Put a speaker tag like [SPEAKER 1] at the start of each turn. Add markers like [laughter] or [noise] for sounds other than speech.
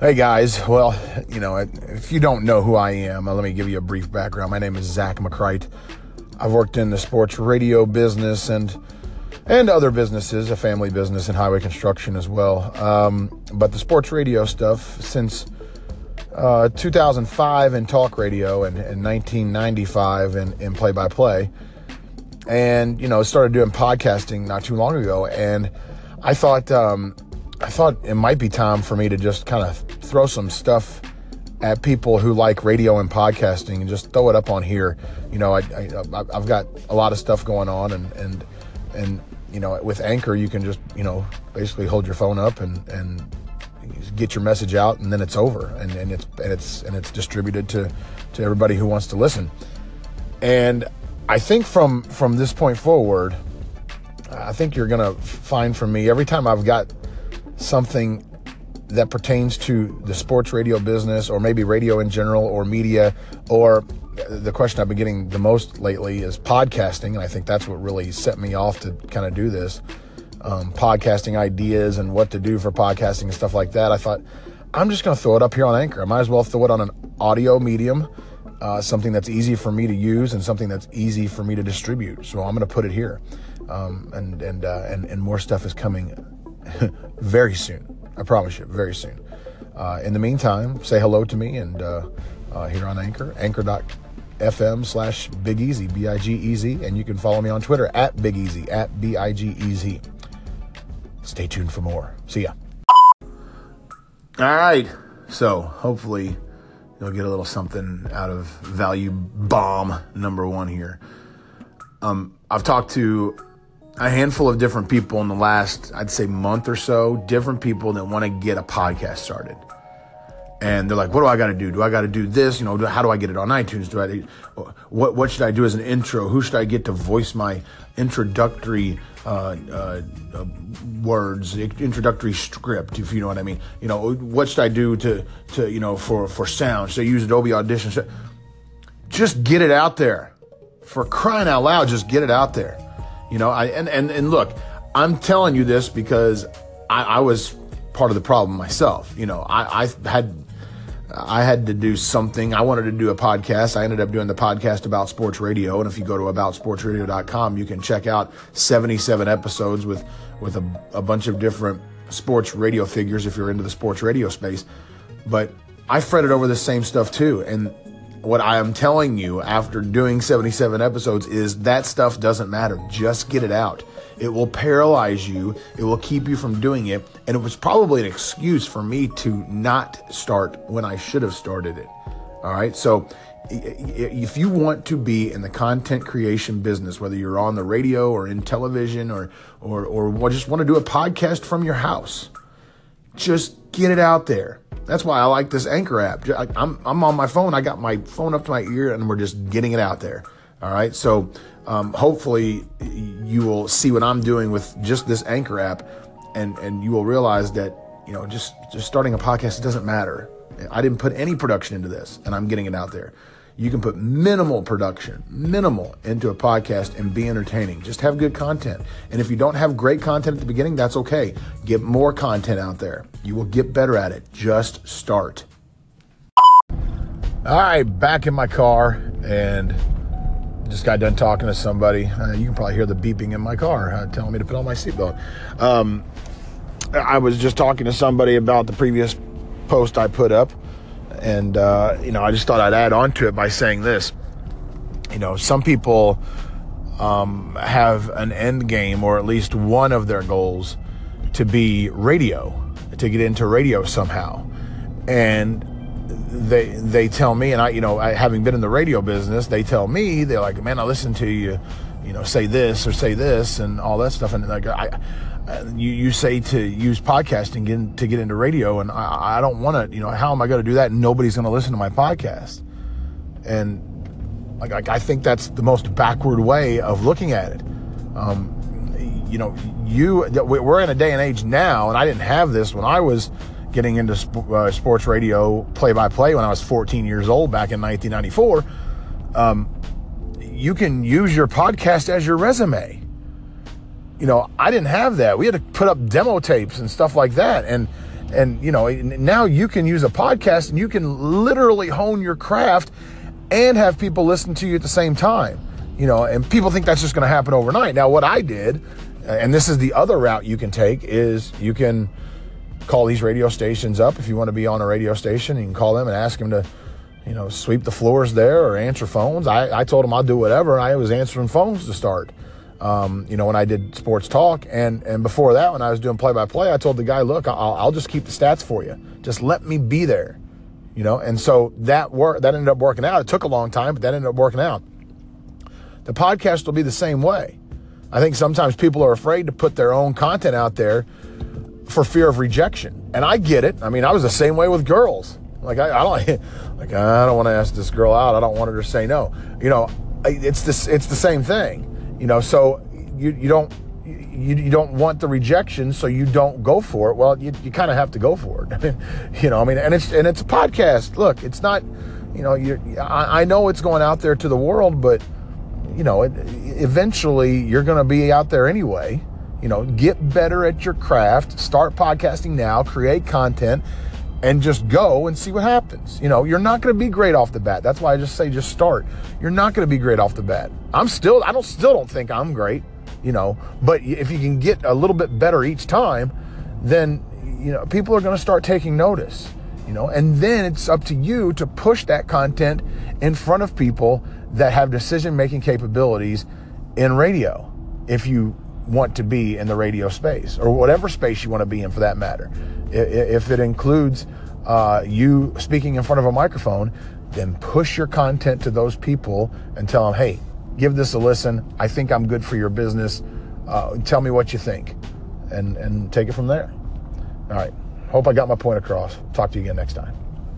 [SPEAKER 1] Hey guys, well, you know, if you don't know who I am, uh, let me give you a brief background. My name is Zach McCrite. I've worked in the sports radio business and and other businesses, a family business and highway construction as well. Um, but the sports radio stuff since uh, 2005 in talk radio and, and 1995 in, in play-by-play, and you know started doing podcasting not too long ago. And I thought um, I thought it might be time for me to just kind of throw some stuff at people who like radio and podcasting and just throw it up on here. You know, I, have got a lot of stuff going on and and and you know with Anchor you can just you know basically hold your phone up and and get your message out and then it's over and, and it's and it's and it's distributed to to everybody who wants to listen. And I think from from this point forward, I think you're gonna find from me every time I've got something that pertains to the sports radio business or maybe radio in general or media or the question I've been getting the most lately is podcasting. And I think that's what really set me off to kind of do this um, podcasting ideas and what to do for podcasting and stuff like that. I thought, I'm just going to throw it up here on Anchor. I might as well throw it on an audio medium, uh, something that's easy for me to use and something that's easy for me to distribute. So I'm going to put it here. Um, and, and, uh, and, and more stuff is coming [laughs] very soon. I promise you, very soon. Uh, in the meantime, say hello to me and uh, uh, here on Anchor, anchor.fm slash Big Easy, B I G E Z. And you can follow me on Twitter at Big Easy, at B I G E Z. Stay tuned for more. See ya. All right. So hopefully you'll get a little something out of value bomb number one here. Um, I've talked to a handful of different people in the last, I'd say, month or so, different people that want to get a podcast started. And they're like, what do I got to do? Do I got to do this? You know, how do I get it on iTunes? Do I, what, what should I do as an intro? Who should I get to voice my introductory uh, uh, words, introductory script, if you know what I mean? You know, what should I do to, to you know, for, for sound? Should I use Adobe Audition? Should, Just get it out there. For crying out loud, just get it out there. You know, I and and, and look, I'm telling you this because I, I was part of the problem myself. You know, I, I had I had to do something. I wanted to do a podcast. I ended up doing the podcast about sports radio. And if you go to aboutsportsradio.com, you can check out 77 episodes with, with a, a bunch of different sports radio figures if you're into the sports radio space. But I fretted over the same stuff too. And what I am telling you after doing 77 episodes is that stuff doesn't matter. Just get it out. It will paralyze you. It will keep you from doing it. And it was probably an excuse for me to not start when I should have started it. All right. So if you want to be in the content creation business, whether you're on the radio or in television or, or, or just want to do a podcast from your house, just get it out there. That's why I like this Anchor app. I'm, I'm on my phone. I got my phone up to my ear and we're just getting it out there. All right. So um, hopefully you will see what I'm doing with just this Anchor app and, and you will realize that, you know, just, just starting a podcast, it doesn't matter. I didn't put any production into this and I'm getting it out there. You can put minimal production, minimal into a podcast and be entertaining. Just have good content. And if you don't have great content at the beginning, that's okay. Get more content out there. You will get better at it. Just start. All right, back in my car and just got done talking to somebody. Uh, you can probably hear the beeping in my car uh, telling me to put on my seatbelt. Um, I was just talking to somebody about the previous post I put up and, uh, you know, I just thought I'd add on to it by saying this. You know, some people um, have an end game, or at least one of their goals, to be radio, to get into radio somehow. And they they tell me, and I, you know, I, having been in the radio business, they tell me they're like, man, I listen to you, you know, say this or say this and all that stuff, and like I, you, you say to use podcasting get, to get into radio, and I, I don't want to, you know, how am I going to do that? Nobody's going to listen to my podcast. And like, like, I think that's the most backward way of looking at it. Um, you know, you, we're in a day and age now, and I didn't have this when I was getting into sp- uh, sports radio play by play when I was 14 years old back in 1994. Um, you can use your podcast as your resume you know, I didn't have that. We had to put up demo tapes and stuff like that. And And, you know, now you can use a podcast and you can literally hone your craft and have people listen to you at the same time. You know, and people think that's just going to happen overnight. Now, what I did, and this is the other route you can take, is you can call these radio stations up if you want to be on a radio station. You can call them and ask them to, you know, sweep the floors there or answer phones. I, I told him I'll do whatever. I was answering phones to start. Um, you know, when I did sports talk, and and before that, when I was doing play by play, I told the guy, "Look, I'll, I'll just keep the stats for you. Just let me be there." You know, and so that work that ended up working out. It took a long time, but that ended up working out. The podcast will be the same way. I think sometimes people are afraid to put their own content out there for fear of rejection, and I get it. I mean, I was the same way with girls. Like I, I don't [laughs] like I don't want to ask this girl out. I don't want her to say no. You know, it's this. It's the same thing you know, so you, you don't you, you don't want the rejection, so you don't go for it. Well, you, you kind of have to go for it. [laughs] you know, I mean, and it's and it's a podcast. Look, it's not, you know, you I, I know it's going out there to the world, but you know, it, eventually you're going to be out there anyway. You know, get better at your craft. Start podcasting now. Create content and just go and see what happens. You know, you're not going to be great off the bat. That's why I just say just start. You're not going to be great off the bat. I'm still I don't still don't think I'm great, you know, but if you can get a little bit better each time, then you know, people are going to start taking notice, you know, and then it's up to you to push that content in front of people that have decision-making capabilities in radio. If you want to be in the radio space or whatever space you want to be in for that matter. If it includes uh, you speaking in front of a microphone, then push your content to those people and tell them, hey, give this a listen. I think I'm good for your business. Uh, tell me what you think and, and take it from there. All right. Hope I got my point across. Talk to you again next time.